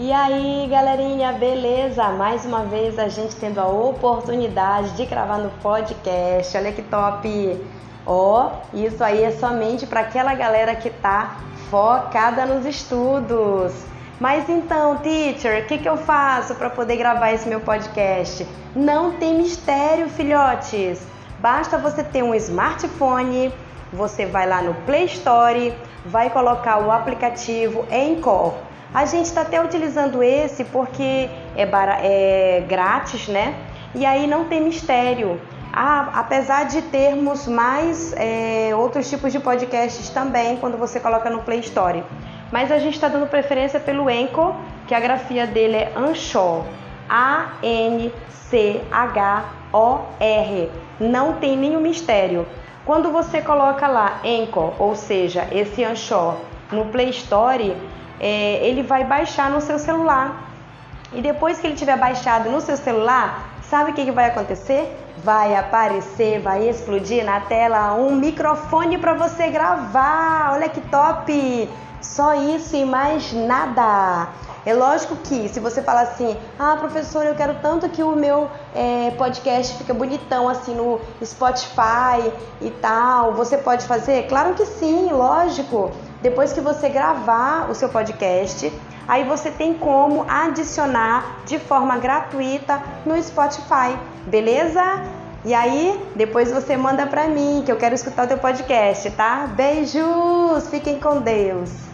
E aí, galerinha, beleza? Mais uma vez a gente tendo a oportunidade de gravar no podcast. Olha que top! Ó, oh, isso aí é somente para aquela galera que tá focada nos estudos. Mas então, teacher, o que, que eu faço para poder gravar esse meu podcast? Não tem mistério, filhotes. Basta você ter um smartphone, você vai lá no Play Store, vai colocar o aplicativo Encore. A gente está até utilizando esse porque é, é grátis, né? E aí não tem mistério. Ah, apesar de termos mais é, outros tipos de podcasts também quando você coloca no Play Store. Mas a gente está dando preferência pelo Anchor, que a grafia dele é Anchor. A-N-C-H-O-R. Não tem nenhum mistério. Quando você coloca lá Anchor, ou seja, esse Anchor no Play Store, é, ele vai baixar no seu celular. E depois que ele tiver baixado no seu celular, sabe o que, que vai acontecer? Vai aparecer, vai explodir na tela um microfone para você gravar. Olha que top! Só isso e mais nada. É lógico que se você falar assim, ah, professor, eu quero tanto que o meu é, podcast fique bonitão assim no Spotify e tal, você pode fazer? Claro que sim, lógico. Depois que você gravar o seu podcast, aí você tem como adicionar de forma gratuita no Spotify, beleza? E aí, depois você manda para mim, que eu quero escutar o teu podcast, tá? Beijos, fiquem com Deus.